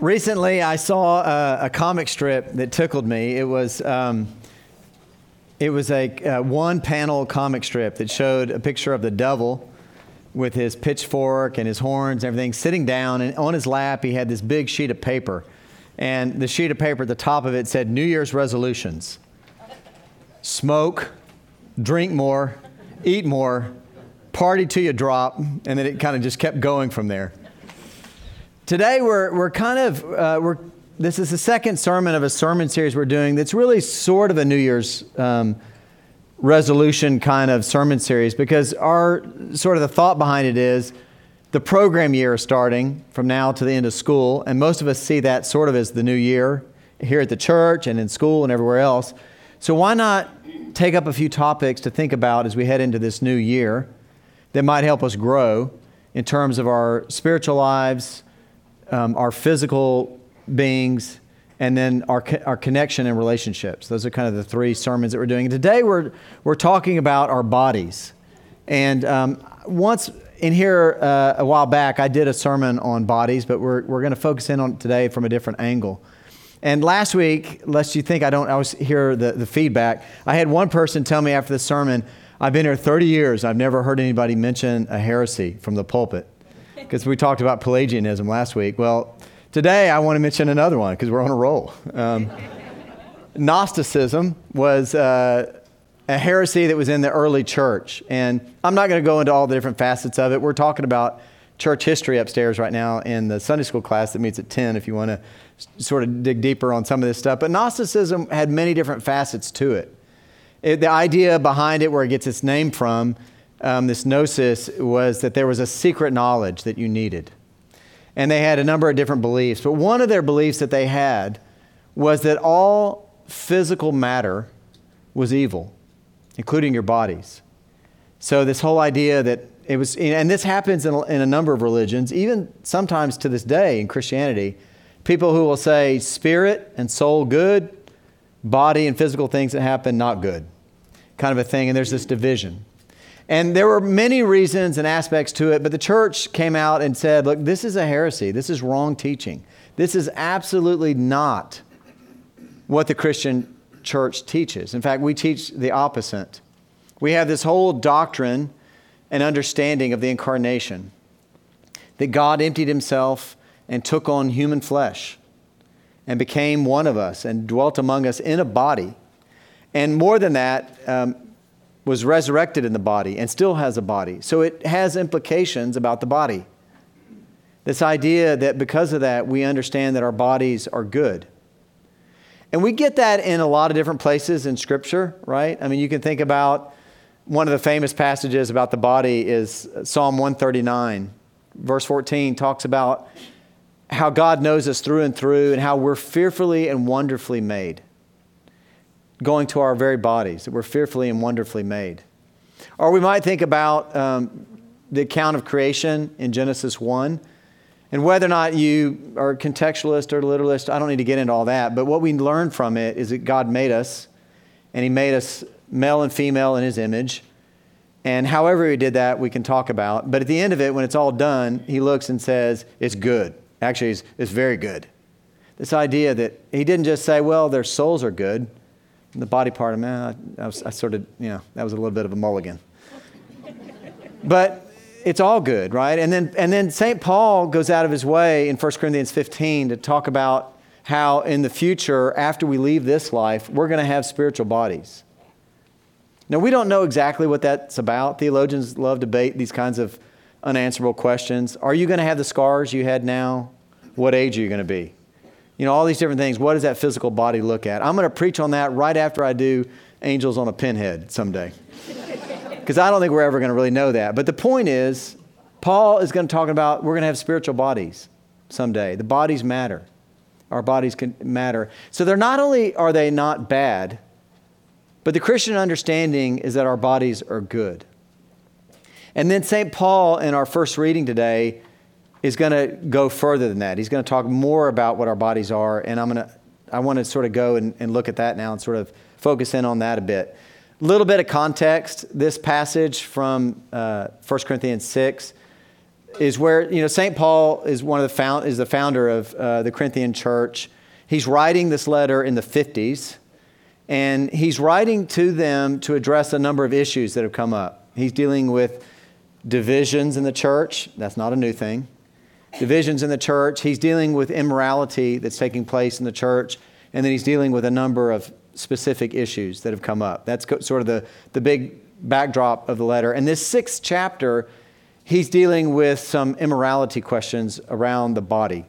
Recently, I saw a, a, comic strip that tickled me. It was um, it was a, a one panel comic strip that showed a picture of the devil with his pitchfork and his horns and everything sitting down, and on his lap he had this big sheet of paper, and the sheet of paper at the top of it said New Year's resolutions: smoke, drink more, eat more, party till you drop, and then it kind of just kept going from there. Today, we're, we're kind of, uh, we're, this is the second sermon of a sermon series we're doing that's really sort of a New Year's um, resolution kind of sermon series because our sort of the thought behind it is the program year is starting from now to the end of school, and most of us see that sort of as the new year here at the church and in school and everywhere else. So, why not take up a few topics to think about as we head into this new year that might help us grow in terms of our spiritual lives? Um, our physical beings, and then our, our connection and relationships. Those are kind of the three sermons that we're doing. Today we're, we're talking about our bodies. And um, once in here uh, a while back, I did a sermon on bodies, but we're, we're going to focus in on today from a different angle. And last week, lest you think I don't always hear the, the feedback, I had one person tell me after the sermon, I've been here 30 years, I've never heard anybody mention a heresy from the pulpit because we talked about Pelagianism last week. Well, today I want to mention another one because we're on a roll. Um, Gnosticism was uh, a heresy that was in the early church. And I'm not going to go into all the different facets of it. We're talking about church history upstairs right now in the Sunday school class that meets at 10 if you want to sort of dig deeper on some of this stuff. But Gnosticism had many different facets to it. it the idea behind it, where it gets its name from, um, this gnosis was that there was a secret knowledge that you needed. And they had a number of different beliefs. But one of their beliefs that they had was that all physical matter was evil, including your bodies. So, this whole idea that it was, and this happens in a, in a number of religions, even sometimes to this day in Christianity, people who will say spirit and soul good, body and physical things that happen not good, kind of a thing. And there's this division. And there were many reasons and aspects to it, but the church came out and said, look, this is a heresy. This is wrong teaching. This is absolutely not what the Christian church teaches. In fact, we teach the opposite. We have this whole doctrine and understanding of the incarnation that God emptied himself and took on human flesh and became one of us and dwelt among us in a body. And more than that, um, was resurrected in the body and still has a body. So it has implications about the body. This idea that because of that, we understand that our bodies are good. And we get that in a lot of different places in Scripture, right? I mean, you can think about one of the famous passages about the body is Psalm 139. Verse 14 talks about how God knows us through and through and how we're fearfully and wonderfully made going to our very bodies, that we're fearfully and wonderfully made. Or we might think about um, the account of creation in Genesis 1. And whether or not you are contextualist or literalist, I don't need to get into all that. But what we learn from it is that God made us, and He made us male and female in His image. And however He did that, we can talk about. But at the end of it, when it's all done, He looks and says, It's good. Actually, it's, it's very good. This idea that He didn't just say, Well, their souls are good the body part of man, I, I, was, I sort of, you know, that was a little bit of a mulligan. but it's all good, right? And then, and then St. Paul goes out of his way in 1 Corinthians 15 to talk about how in the future, after we leave this life, we're going to have spiritual bodies. Now, we don't know exactly what that's about. Theologians love debate these kinds of unanswerable questions. Are you going to have the scars you had now? What age are you going to be? You know, all these different things. What does that physical body look at? I'm going to preach on that right after I do angels on a pinhead someday. Because I don't think we're ever going to really know that. But the point is, Paul is going to talk about we're going to have spiritual bodies someday. The bodies matter. Our bodies can matter. So they're not only are they not bad, but the Christian understanding is that our bodies are good. And then St. Paul in our first reading today is going to go further than that. He's going to talk more about what our bodies are, and I'm going to, I want to sort of go and, and look at that now and sort of focus in on that a bit. A little bit of context. This passage from uh, 1 Corinthians 6, is where, you know, St. Paul is one of the found, is the founder of uh, the Corinthian church. He's writing this letter in the 50s, and he's writing to them to address a number of issues that have come up. He's dealing with divisions in the church. That's not a new thing. Divisions in the church. He's dealing with immorality that's taking place in the church. And then he's dealing with a number of specific issues that have come up. That's sort of the, the big backdrop of the letter. And this sixth chapter, he's dealing with some immorality questions around the body.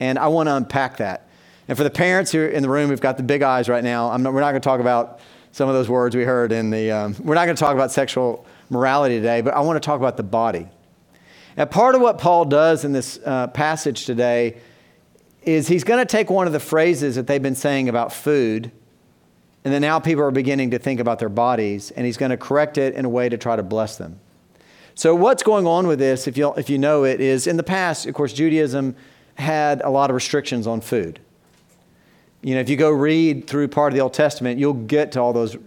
And I want to unpack that. And for the parents who are in the room, we've got the big eyes right now. Not, we're not going to talk about some of those words we heard in the, um, we're not going to talk about sexual morality today, but I want to talk about the body. And part of what Paul does in this uh, passage today is he's going to take one of the phrases that they've been saying about food, and then now people are beginning to think about their bodies, and he's going to correct it in a way to try to bless them. So, what's going on with this, if you, if you know it, is in the past, of course, Judaism had a lot of restrictions on food. You know, if you go read through part of the Old Testament, you'll get to all those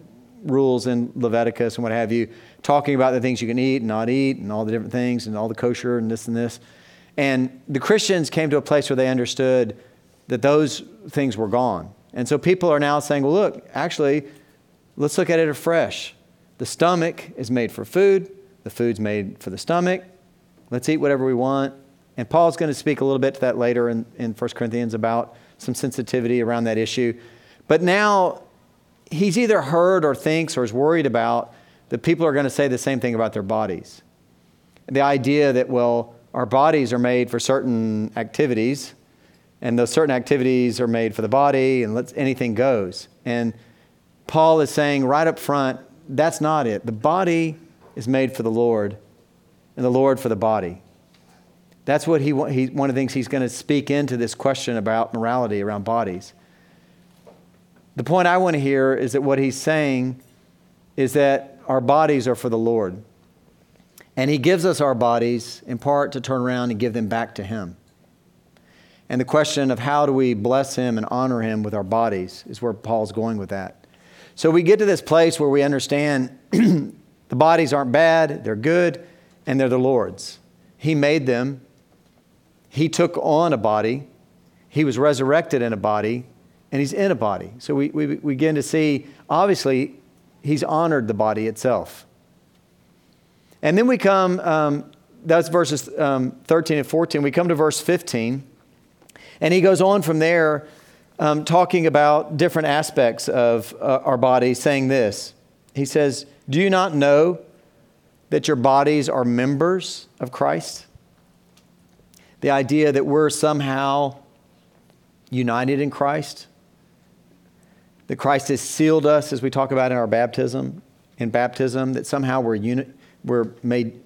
rules in Leviticus and what have you, talking about the things you can eat and not eat and all the different things and all the kosher and this and this. And the Christians came to a place where they understood that those things were gone. And so people are now saying, well, look, actually, let's look at it afresh. The stomach is made for food, the food's made for the stomach. Let's eat whatever we want. And Paul's going to speak a little bit to that later in, in 1 Corinthians about some sensitivity around that issue. But now he's either heard or thinks or is worried about that people are going to say the same thing about their bodies. The idea that, well, our bodies are made for certain activities, and those certain activities are made for the body, and let's, anything goes. And Paul is saying right up front, that's not it. The body is made for the Lord, and the Lord for the body. That's what he, he one of the things he's going to speak into this question about morality around bodies. The point I want to hear is that what he's saying is that our bodies are for the Lord. And he gives us our bodies in part to turn around and give them back to him. And the question of how do we bless him and honor him with our bodies is where Paul's going with that. So we get to this place where we understand the bodies aren't bad, they're good, and they're the Lord's. He made them, He took on a body, He was resurrected in a body, and he's in a body. So we, we, begin to see, obviously, he's honored the body itself. And then we come, um, that's verses um, 13 and 14. We come to verse 15, and he goes on from there um, talking about different aspects of uh, our body, saying this. He says, Do you not know that your bodies are members of Christ? The idea that we're somehow united in Christ that Christ has sealed us, as we talk about in our baptism, in baptism, that somehow we're, uni- we're made,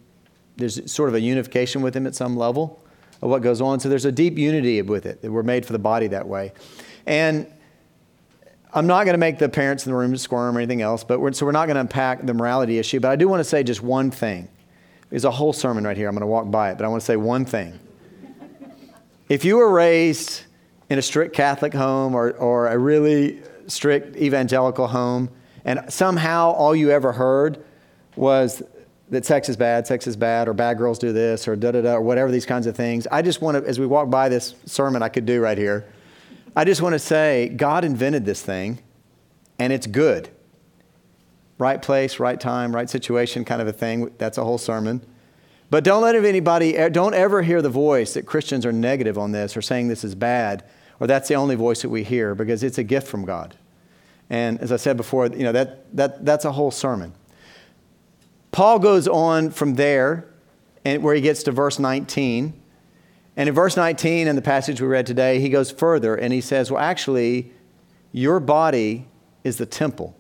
there's sort of a unification with Him at some level of what goes on. So there's a deep unity with it, that we're made for the body that way. And I'm not going to make the parents in the room squirm or anything else, but we're, so we're not going to unpack the morality issue. But I do want to say just one thing. There's a whole sermon right here. I'm going to walk by it, but I want to say one thing. If you were raised in a strict Catholic home or, or a really strict evangelical home, and somehow all you ever heard was that sex is bad, sex is bad, or bad girls do this, or da da da, or whatever these kinds of things. I just want to, as we walk by this sermon I could do right here, I just want to say God invented this thing, and it's good. Right place, right time, right situation, kind of a thing. That's a whole sermon. But don't let anybody, don't ever hear the voice that Christians are negative on this or saying this is bad or that's the only voice that we hear because it's a gift from God. And as I said before, you know, that, that, that's a whole sermon. Paul goes on from there, and where he gets to verse 19. And in verse 19, in the passage we read today, he goes further and he says, Well, actually, your body is the temple,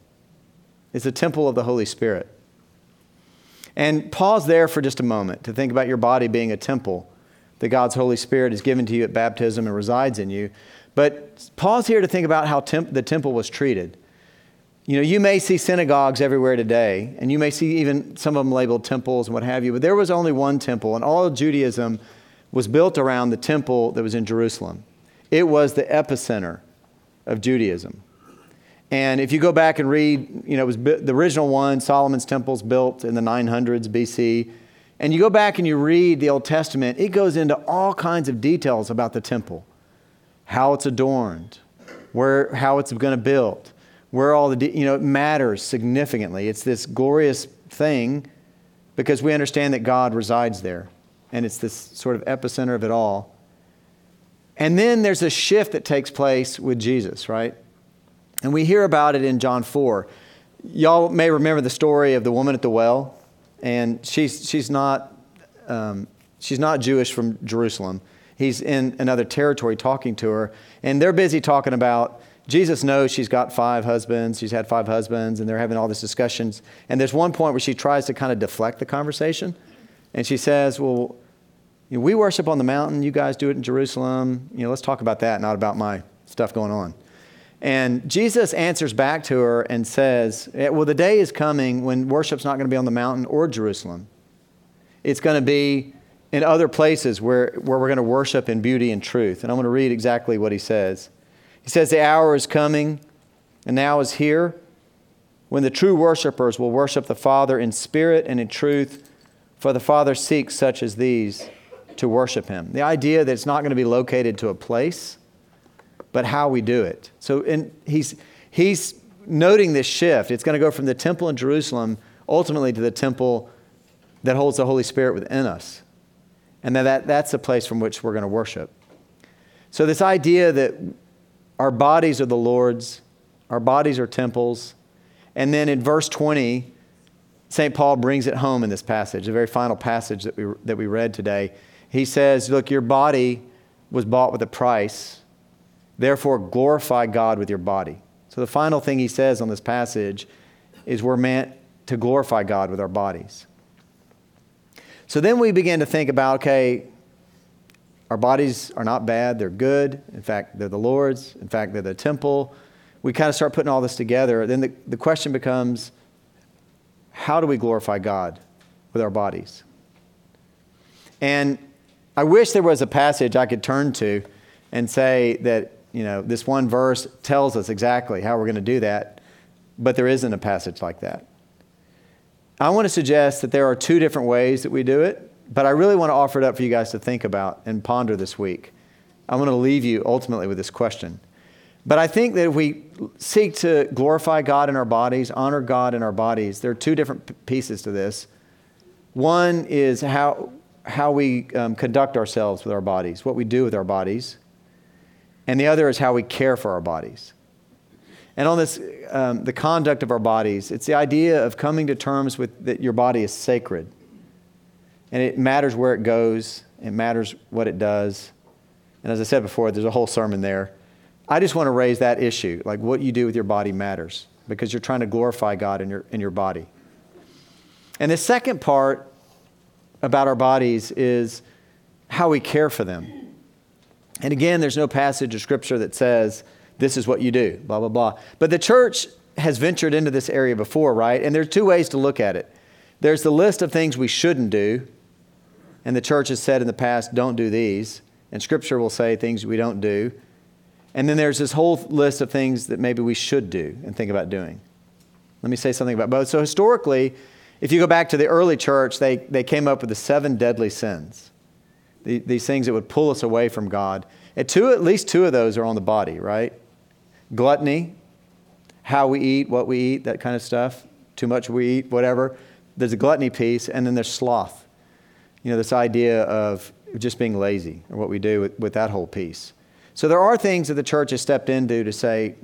it's the temple of the Holy Spirit. And pause there for just a moment to think about your body being a temple that God's Holy Spirit is given to you at baptism and resides in you. But pause here to think about how temp- the temple was treated. You know, you may see synagogues everywhere today, and you may see even some of them labeled temples and what have you, but there was only one temple, and all of Judaism was built around the temple that was in Jerusalem. It was the epicenter of Judaism. And if you go back and read, you know, it was the original one, Solomon's temple's built in the 900s BC And you go back and you read the Old Testament, it goes into all kinds of details about the temple how it's adorned, where, how it's going to build, where all the, you know, it matters significantly. It's this glorious thing because we understand that God resides there. And it's this sort of epicenter of it all. And then there's a shift that takes place with Jesus, right? And we hear about it in John 4. Y'all may remember the story of the woman at the well. And she's, she's, not, um, she's not Jewish from Jerusalem. He's in another territory talking to her. And they're busy talking about Jesus knows she's got five husbands. She's had five husbands, and they're having all these discussions. And there's one point where she tries to kind of deflect the conversation. And she says, Well, you know, we worship on the mountain. You guys do it in Jerusalem. You know, let's talk about that, not about my stuff going on. And Jesus answers back to her and says, eh, Well, the day is coming when worship's not going to be on the mountain or Jerusalem. It's going to be in other places where, where we're going to worship in beauty and truth. And I'm going to read exactly what he says. He says, The hour is coming, and now is here, when the true worshipers will worship the Father in spirit and in truth, for the Father seeks such as these to worship him. The idea that it's not going to be located to a place, but how we do it. So in, he's, he's noting this shift. It's going to go from the temple in Jerusalem ultimately to the temple that holds the Holy Spirit within us. And that that's the place from which we're going to worship. So, this idea that our bodies are the Lord's, our bodies are temples. And then in verse 20, St. Paul brings it home in this passage, the very final passage that we, that we read today. He says, Look, your body was bought with a price. Therefore, glorify God with your body. So, the final thing he says on this passage is we're meant to glorify God with our bodies. So then we begin to think about okay, our bodies are not bad, they're good. In fact, they're the Lord's. In fact, they're the temple. We kind of start putting all this together. Then the, the question becomes how do we glorify God with our bodies? And I wish there was a passage I could turn to and say that, you know, this one verse tells us exactly how we're going to do that, but there isn't a passage like that. I want to suggest that there are two different ways that we do it. But I really want to offer it up for you guys to think about and ponder this week. I'm going to leave you ultimately with this question. But I think that if we seek to glorify God in our bodies, honor God in our bodies, there are two different pieces to this. One is how, how we um, conduct ourselves with our bodies, what we do with our bodies. And the other is how we care for our bodies. And on this, um, the conduct of our bodies, it's the idea of coming to terms with that your body is sacred and it matters where it goes, it matters what it does. And as I said before, there's a whole sermon there. I just want to raise that issue. Like what you do with your body matters because you're trying to glorify God in your, in your body. And the second part about our bodies is how we care for them. And again, there's no passage of scripture that says, this is what you do, blah, blah, blah. But the church has ventured into this area before, right? And there's two ways to look at it. There's the list of things we shouldn't do, and the church has said in the past, don't do these. And scripture will say things we don't do. And then there's this whole list of things that maybe we should do and think about doing. Let me say something about both. So, historically, if you go back to the early church, they, they came up with the seven deadly sins, the, these things that would pull us away from God. And two, at least two of those are on the body, right? Gluttony, how we eat, what we eat, that kind of stuff. Too much we eat, whatever. There's a gluttony piece, and then there's sloth you know, this idea of just being lazy or what we do with, with that whole piece. So there are things that the church has stepped into to say,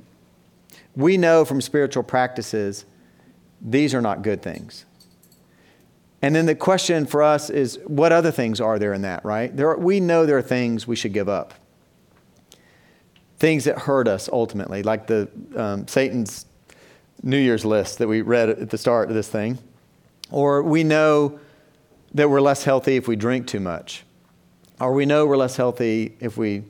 we know from spiritual practices, these are not good things. And then the question for us is, what other things are there in that, right? There are, we know there are things we should give up. Things that hurt us ultimately, like the um, Satan's New Year's list that we read at the start of this thing. Or we know that we're less healthy if we drink too much, or we know we're less healthy if we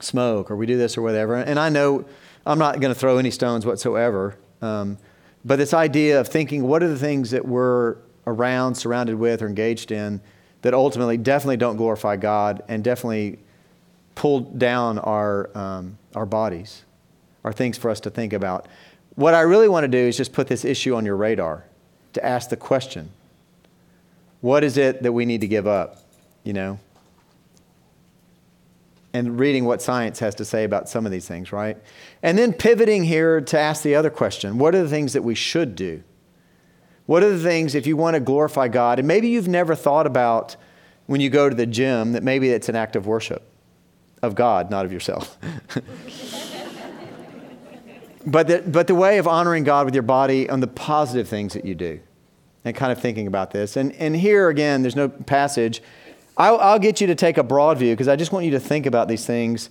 smoke, or we do this or whatever. And I know I'm not going to throw any stones whatsoever, um, but this idea of thinking what are the things that we're around, surrounded with, or engaged in that ultimately definitely don't glorify God and definitely pull down our, um, our bodies are things for us to think about. What I really want to do is just put this issue on your radar to ask the question What is it that we need to give up? You know? And reading what science has to say about some of these things, right? And then pivoting here to ask the other question what are the things that we should do? What are the things, if you want to glorify God, and maybe you've never thought about when you go to the gym that maybe it's an act of worship of God, not of yourself. but, the, but the way of honoring God with your body on the positive things that you do, and kind of thinking about this. And, and here again, there's no passage. I'll, I'll get you to take a broad view because I just want you to think about these things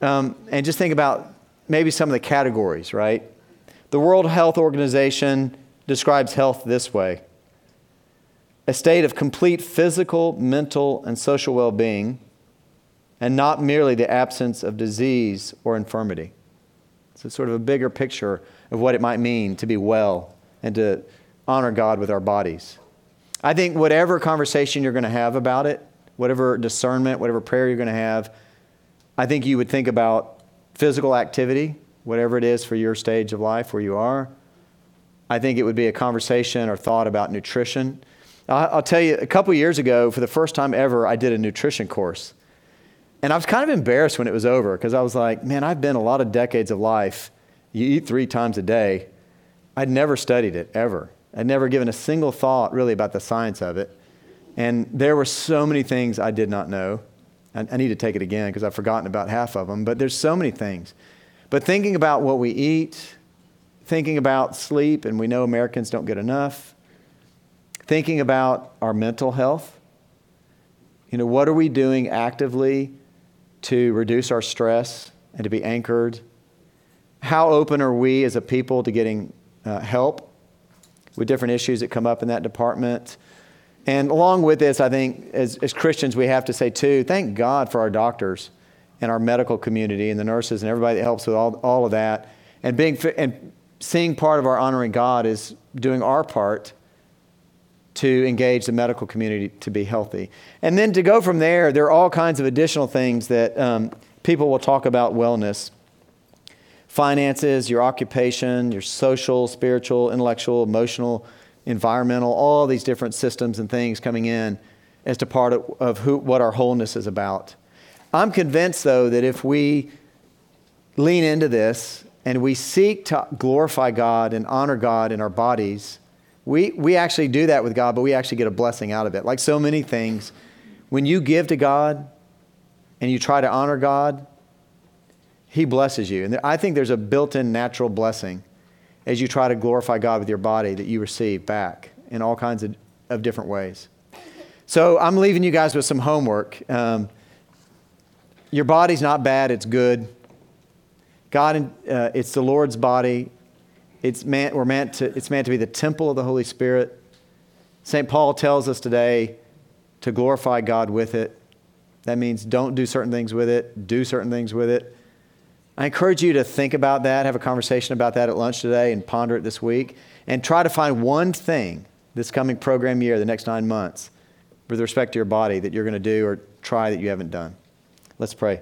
um, and just think about maybe some of the categories, right? The World Health Organization describes health this way a state of complete physical, mental, and social well being, and not merely the absence of disease or infirmity. It's sort of a bigger picture of what it might mean to be well and to honor God with our bodies. I think whatever conversation you're going to have about it, whatever discernment, whatever prayer you're going to have, I think you would think about physical activity, whatever it is for your stage of life where you are. I think it would be a conversation or thought about nutrition. I'll tell you, a couple years ago, for the first time ever, I did a nutrition course. And I was kind of embarrassed when it was over because I was like, man, I've been a lot of decades of life. You eat three times a day. I'd never studied it, ever. I'd never given a single thought really about the science of it. And there were so many things I did not know. I, I need to take it again because I've forgotten about half of them, but there's so many things. But thinking about what we eat, thinking about sleep, and we know Americans don't get enough, thinking about our mental health. You know, what are we doing actively to reduce our stress and to be anchored? How open are we as a people to getting uh, help with different issues that come up in that department? And along with this, I think as, as Christians, we have to say too, thank God for our doctors and our medical community and the nurses and everybody that helps with all, all of that. And, being, and seeing part of our honoring God is doing our part to engage the medical community to be healthy. And then to go from there, there are all kinds of additional things that um, people will talk about wellness finances, your occupation, your social, spiritual, intellectual, emotional, environmental, all these different systems and things coming in as to part of, of who, what our wholeness is about. I'm convinced, though, that if we lean into this and we seek to glorify God and honor God in our bodies, we, we actually do that with God, but we actually get a blessing out of it. Like so many things, when you give to God and you try to honor God, He blesses you. And I think there's a built in natural blessing as you try to glorify God with your body that you receive back in all kinds of, of different ways. So I'm leaving you guys with some homework. Um, your body's not bad, it's good. God, uh, it's the Lord's body. It's meant, we're meant to, it's meant to be the temple of the Holy Spirit. St. Paul tells us today to glorify God with it. That means don't do certain things with it, do certain things with it. I encourage you to think about that, have a conversation about that at lunch today, and ponder it this week. And try to find one thing this coming program year, the next nine months, with respect to your body that you're going to do or try that you haven't done. Let's pray.